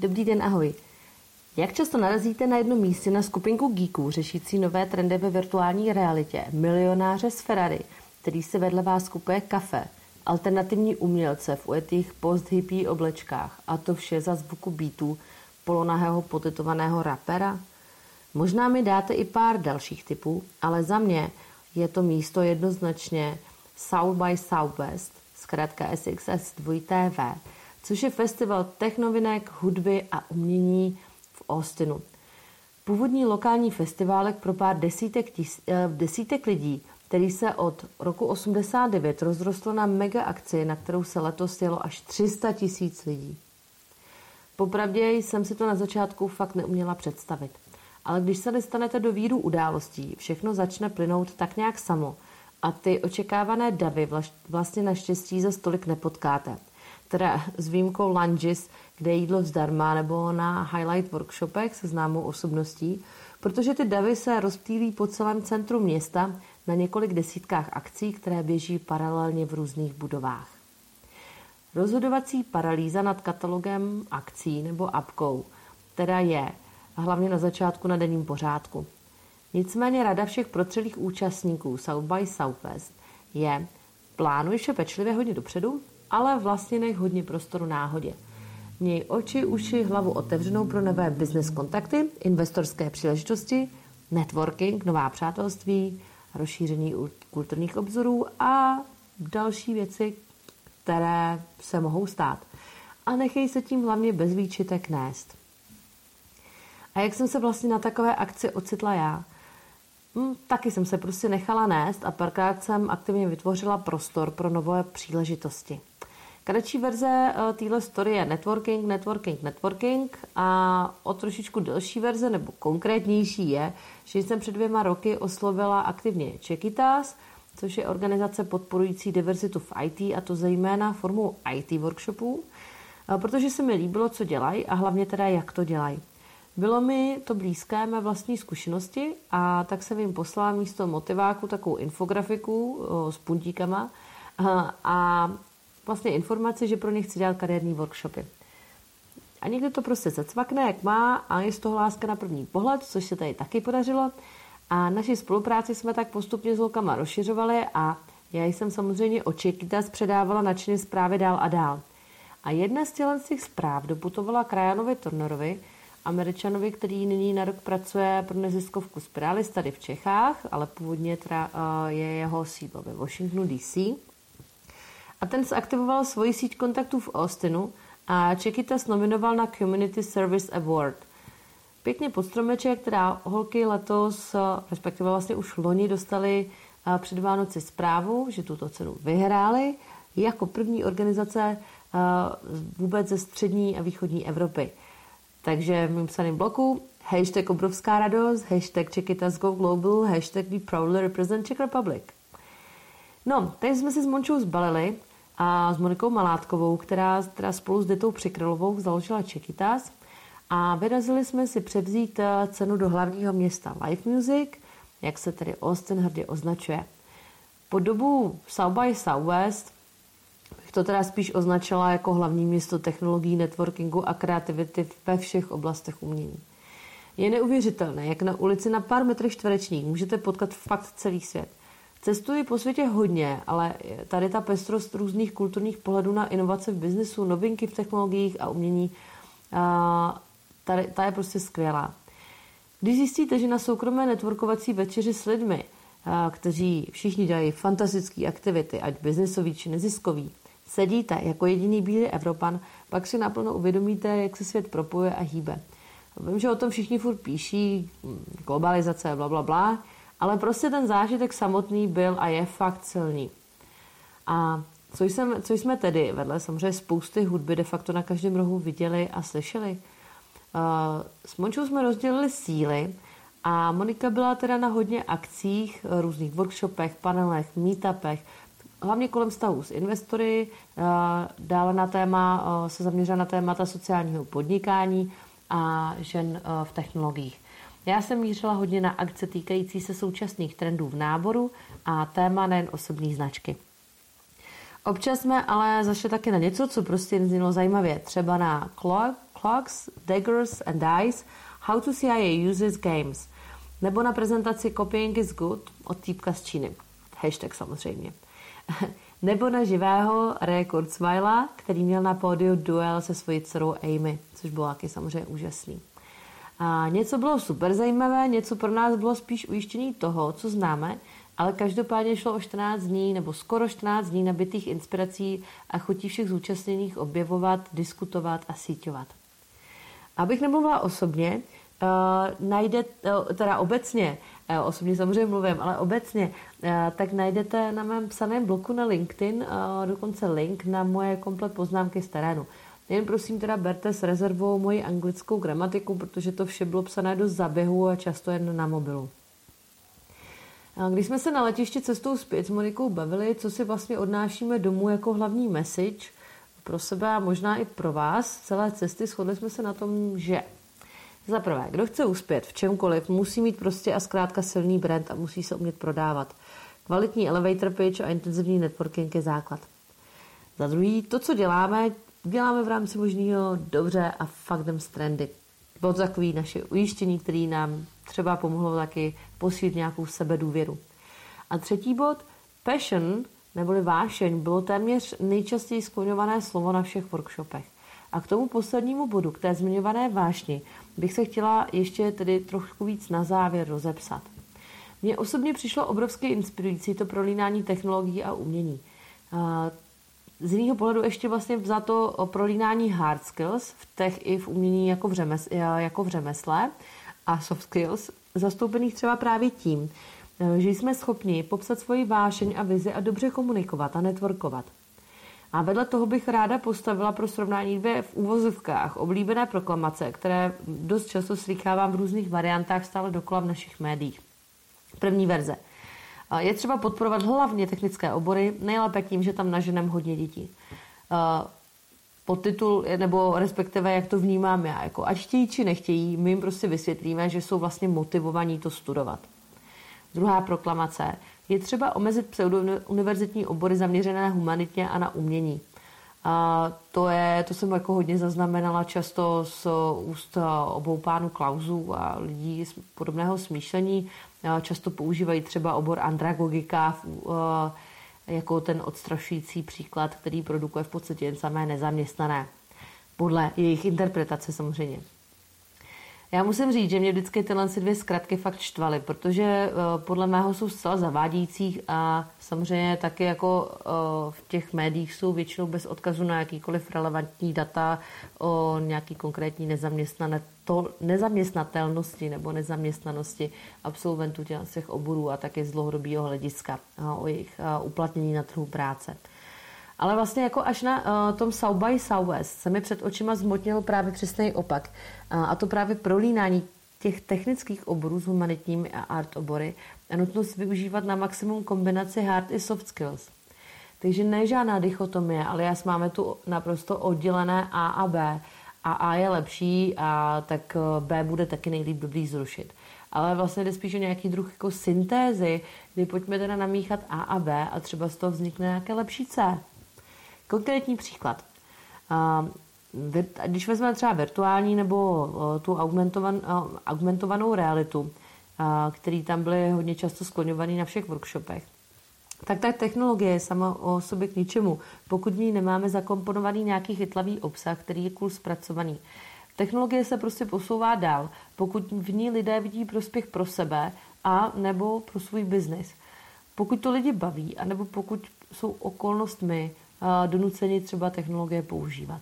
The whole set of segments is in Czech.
Dobrý den, ahoj. Jak často narazíte na jednom místě na skupinku geeků řešící nové trendy ve virtuální realitě, milionáře z Ferrari, který se vedle vás kupuje kafe, alternativní umělce v ujetých post-hippie oblečkách a to vše za zvuku beatů polonahého potetovaného rapera? Možná mi dáte i pár dalších typů, ale za mě je to místo jednoznačně South by Southwest, zkrátka SXS 2TV, což je festival technovinek, hudby a umění v Austinu. Původní lokální festiválek pro pár desítek, tis, eh, desítek lidí, který se od roku 89 rozrostl na mega akci, na kterou se letos jelo až 300 tisíc lidí. Popravdě jsem si to na začátku fakt neuměla představit. Ale když se dostanete do víru událostí, všechno začne plynout tak nějak samo a ty očekávané davy vlastně naštěstí za stolik nepotkáte teda s výjimkou lunges, kde je jídlo zdarma, nebo na highlight workshopech se známou osobností, protože ty davy se rozptýlí po celém centru města na několik desítkách akcí, které běží paralelně v různých budovách. Rozhodovací paralýza nad katalogem akcí nebo apkou teda je, hlavně na začátku na denním pořádku. Nicméně rada všech protřelých účastníků South by Southwest je plánuj vše pečlivě hodně dopředu, ale vlastně nech hodně prostoru náhodě. Měj oči, uši, hlavu otevřenou pro nové business kontakty, investorské příležitosti, networking, nová přátelství, rozšíření kulturních obzorů a další věci, které se mohou stát. A nechej se tím hlavně bez výčitek nést. A jak jsem se vlastně na takové akci ocitla já? Hm, taky jsem se prostě nechala nést a párkrát jsem aktivně vytvořila prostor pro nové příležitosti. Kratší verze eh, téhle story je networking, networking, networking a o trošičku delší verze nebo konkrétnější je, že jsem před dvěma roky oslovila aktivně Čekitas, což je organizace podporující diverzitu v IT a to zejména formou IT workshopů, eh, protože se mi líbilo, co dělají a hlavně teda, jak to dělají. Bylo mi to blízké mé vlastní zkušenosti a tak jsem jim poslala místo motiváku takovou infografiku eh, s puntíkama a vlastně informaci, že pro ně chci dělat kariérní workshopy. A někdy to prostě zacvakne, jak má a je z toho láska na první pohled, což se tady taky podařilo. A naši spolupráci jsme tak postupně s holkama rozšiřovali a já jsem samozřejmě očekýta předávala nadšeně zprávy dál a dál. A jedna z těch zpráv doputovala Krajanovi Turnerovi, Američanovi, který nyní na rok pracuje pro neziskovku Spiralis tady v Čechách, ale původně teda, uh, je jeho sídlo ve Washingtonu DC. A ten zaktivoval svoji síť kontaktů v Austinu a Čekytas nominoval na Community Service Award. Pěkně pod stromeček, která holky letos, respektive vlastně už loni, dostali před Vánoci zprávu, že tuto cenu vyhráli jako první organizace vůbec ze střední a východní Evropy. Takže v mém psaném bloku hashtag obrovská radost, hashtag Čekytas Go Global, hashtag We Proudly Represent Czech Republic. No, teď jsme si s Mončou zbalili a s Monikou Malátkovou, která, která spolu s Detou Přikrylovou založila Čekytas a vyrazili jsme si převzít eh, cenu do hlavního města Live Music, jak se tedy Austin hrdě označuje. Po dobu South by Southwest bych to teda spíš označila jako hlavní město technologií, networkingu a kreativity ve všech oblastech umění. Je neuvěřitelné, jak na ulici na pár metrech čtverečních můžete potkat fakt celý svět. Cestuji po světě hodně, ale tady ta pestrost různých kulturních pohledů na inovace v biznesu, novinky v technologiích a umění, tady, ta je prostě skvělá. Když zjistíte, že na soukromé networkovací večeři s lidmi, kteří všichni dělají fantastické aktivity, ať biznesový či neziskový, sedíte jako jediný bílý Evropan, pak si naplno uvědomíte, jak se svět propojuje a hýbe. Vím, že o tom všichni furt píší, globalizace, bla, bla, bla, ale prostě ten zážitek samotný byl a je fakt silný. A co, jsem, co jsme tedy vedle samozřejmě spousty hudby de facto na každém rohu viděli a slyšeli? Uh, s Mončou jsme rozdělili síly a Monika byla teda na hodně akcích, různých workshopech, panelech, meetupech, hlavně kolem stavů s investory, uh, dále na téma, se zaměřila na témata sociálního podnikání a žen v technologiích. Já jsem mířila hodně na akce týkající se současných trendů v náboru a téma nejen osobní značky. Občas jsme ale zašli také na něco, co prostě znělo zajímavě, třeba na Clocks, Daggers and Dice, How to CIA Uses Games. Nebo na prezentaci Copying is Good od týpka z Číny. Hashtag samozřejmě. Nebo na živého Ray Kurzweila, který měl na pódiu duel se svojí dcerou Amy, což bylo taky samozřejmě úžasný. A něco bylo super zajímavé, něco pro nás bylo spíš ujištění toho, co známe, ale každopádně šlo o 14 dní nebo skoro 14 dní nabitých inspirací a chutí všech zúčastněných objevovat, diskutovat a síťovat. Abych nemluvila osobně, uh, najde, uh, teda obecně, uh, osobně samozřejmě mluvím, ale obecně, uh, tak najdete na mém psaném bloku na LinkedIn uh, dokonce link na moje komplet poznámky z terénu. Jen prosím teda berte s rezervou moji anglickou gramatiku, protože to vše bylo psané do zaběhu a často jen na mobilu. Když jsme se na letišti cestou zpět s Monikou bavili, co si vlastně odnášíme domů jako hlavní message pro sebe a možná i pro vás celé cesty, shodli jsme se na tom, že za prvé, kdo chce uspět v čemkoliv, musí mít prostě a zkrátka silný brand a musí se umět prodávat. Kvalitní elevator pitch a intenzivní networking je základ. Za druhý, to, co děláme, děláme v rámci možného dobře a fakt jdem s trendy. Bylo to takový naše ujištění, který nám třeba pomohlo taky posílit nějakou sebedůvěru. A třetí bod, passion, neboli vášeň, bylo téměř nejčastěji skloňované slovo na všech workshopech. A k tomu poslednímu bodu, k té zmiňované vášni, bych se chtěla ještě tedy trochu víc na závěr rozepsat. Mně osobně přišlo obrovsky inspirující to prolínání technologií a umění z jiného pohledu ještě vlastně za to prolínání hard skills v těch i v umění jako v, řemesl, jako v řemesle a soft skills, zastoupených třeba právě tím, že jsme schopni popsat svoji vášeň a vizi a dobře komunikovat a networkovat. A vedle toho bych ráda postavila pro srovnání dvě v úvozovkách oblíbené proklamace, které dost často slychávám v různých variantách stále dokola v našich médiích. První verze – je třeba podporovat hlavně technické obory, nejlépe tím, že tam naženem hodně dětí. Podtitul, nebo respektive jak to vnímám já, jako ať chtějí či nechtějí, my jim prostě vysvětlíme, že jsou vlastně motivovaní to studovat. Druhá proklamace. Je třeba omezit pseudouniverzitní obory zaměřené humanitně a na umění. A to, je, to jsem jako hodně zaznamenala často z úst obou pánů Klausů a lidí z podobného smýšlení. Často používají třeba obor andragogika jako ten odstrašující příklad, který produkuje v podstatě jen samé nezaměstnané. Podle jejich interpretace samozřejmě. Já musím říct, že mě vždycky tyhle dvě zkratky fakt štvaly, protože eh, podle mého jsou zcela zavádějící a samozřejmě taky jako eh, v těch médiích jsou většinou bez odkazu na jakýkoliv relevantní data o nějaký konkrétní nezaměstnatelnosti nebo nezaměstnanosti absolventů těch oborů a také z dlouhodobého hlediska o jejich uplatnění na trhu práce. Ale vlastně jako až na uh, tom South by Southwest se mi před očima zmotnil právě přesný opak. Uh, a to právě prolínání těch technických oborů s humanitními a art obory a nutnost využívat na maximum kombinaci hard i soft skills. Takže ne žádná dichotomie, ale jas máme tu naprosto oddělené A a B. A A je lepší, a tak eh, B bude taky nejlíp dobrý zrušit. Ale vlastně jde spíš o nějaký druh jako syntézy, kdy pojďme teda namíchat A a B a třeba z toho vznikne nějaké lepší C. Konkrétní příklad. Když vezmeme třeba virtuální nebo tu augmentovan, augmentovanou realitu, který tam byly hodně často skloňovaný na všech workshopech, tak ta technologie je sama o sobě k ničemu, pokud v ní nemáme zakomponovaný nějaký chytlavý obsah, který je cool zpracovaný. Technologie se prostě posouvá dál, pokud v ní lidé vidí prospěch pro sebe a nebo pro svůj biznis. Pokud to lidi baví, anebo pokud jsou okolnostmi donuceni třeba technologie používat.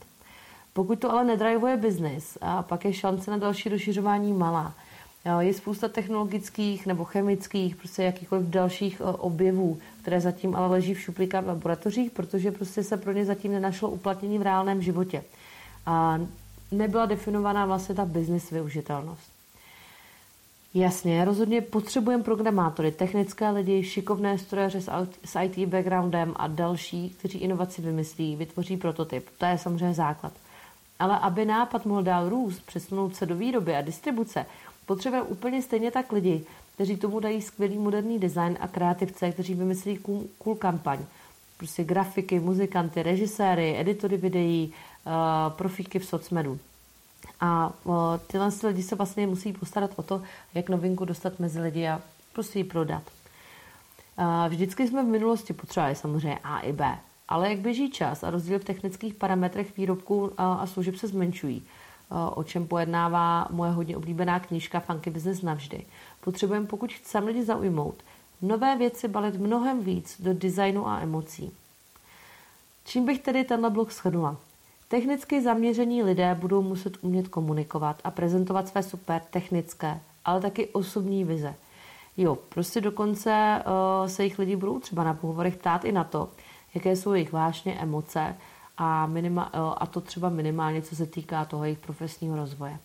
Pokud to ale nedrajvuje biznis, a pak je šance na další rozšiřování malá. Je spousta technologických nebo chemických, prostě jakýchkoliv dalších e, objevů, které zatím ale leží v šuplíkách v laboratořích, protože prostě se pro ně zatím nenašlo uplatnění v reálném životě. A nebyla definovaná vlastně ta business využitelnost. Jasně, rozhodně potřebujeme programátory, technické lidi, šikovné strojaře s IT backgroundem a další, kteří inovaci vymyslí, vytvoří prototyp. To je samozřejmě základ. Ale aby nápad mohl dál růst, přesunout se do výroby a distribuce, potřebujeme úplně stejně tak lidi, kteří tomu dají skvělý moderní design a kreativce, kteří vymyslí cool, cool kampaň. Prostě grafiky, muzikanty, režiséry, editory videí, uh, profíky v socmedu. A tyhle lidi se vlastně musí postarat o to, jak novinku dostat mezi lidi a prostě ji prodat. Vždycky jsme v minulosti potřebovali samozřejmě A i B, ale jak běží čas a rozdíl v technických parametrech výrobků a služeb se zmenšují, o čem pojednává moje hodně oblíbená knížka Funky Business navždy. Potřebujeme, pokud chceme lidi zaujmout, nové věci balit mnohem víc do designu a emocí. Čím bych tedy tenhle blok shrnula? Technicky zaměření lidé budou muset umět komunikovat a prezentovat své super technické, ale taky osobní vize. Jo, prostě dokonce uh, se jich lidi budou třeba na pohovorech ptát i na to, jaké jsou jejich vášně, emoce a, minima, uh, a to třeba minimálně, co se týká toho jejich profesního rozvoje.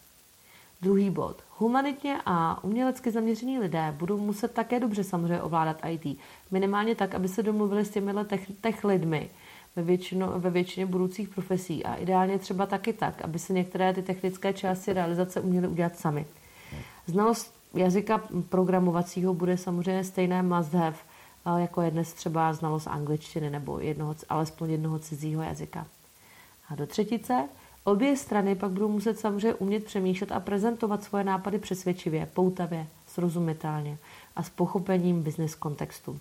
Druhý bod. Humanitně a umělecky zaměření lidé budou muset také dobře samozřejmě ovládat IT. Minimálně tak, aby se domluvili s těmihle tech, tech lidmi, ve, většinu, ve většině budoucích profesí a ideálně třeba taky tak, aby se některé ty technické části realizace uměly udělat sami. Znalost jazyka programovacího bude samozřejmě stejné must have, jako je dnes třeba znalost angličtiny nebo jednoho, alespoň jednoho cizího jazyka. A do třetice, obě strany pak budou muset samozřejmě umět přemýšlet a prezentovat svoje nápady přesvědčivě, poutavě, srozumitelně a s pochopením business kontextu.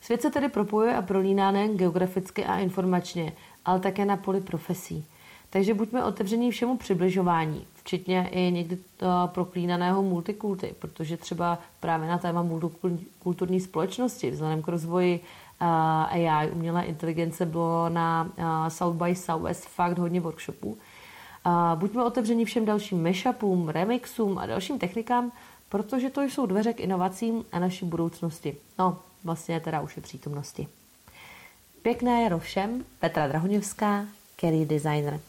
Svět se tedy propojuje a prolíná nejen geograficky a informačně, ale také na poli profesí. Takže buďme otevření všemu přibližování, včetně i někdy proklínaného multikulty, protože třeba právě na téma multikulturní společnosti vzhledem k rozvoji AI, umělé inteligence, bylo na South by Southwest fakt hodně workshopů. Buďme otevření všem dalším mashupům, remixům a dalším technikám, protože to jsou dveře k inovacím a naší budoucnosti. No, vlastně teda už je přítomnosti. Pěkné jaro všem, Petra Drahoněvská, Kerry Designer.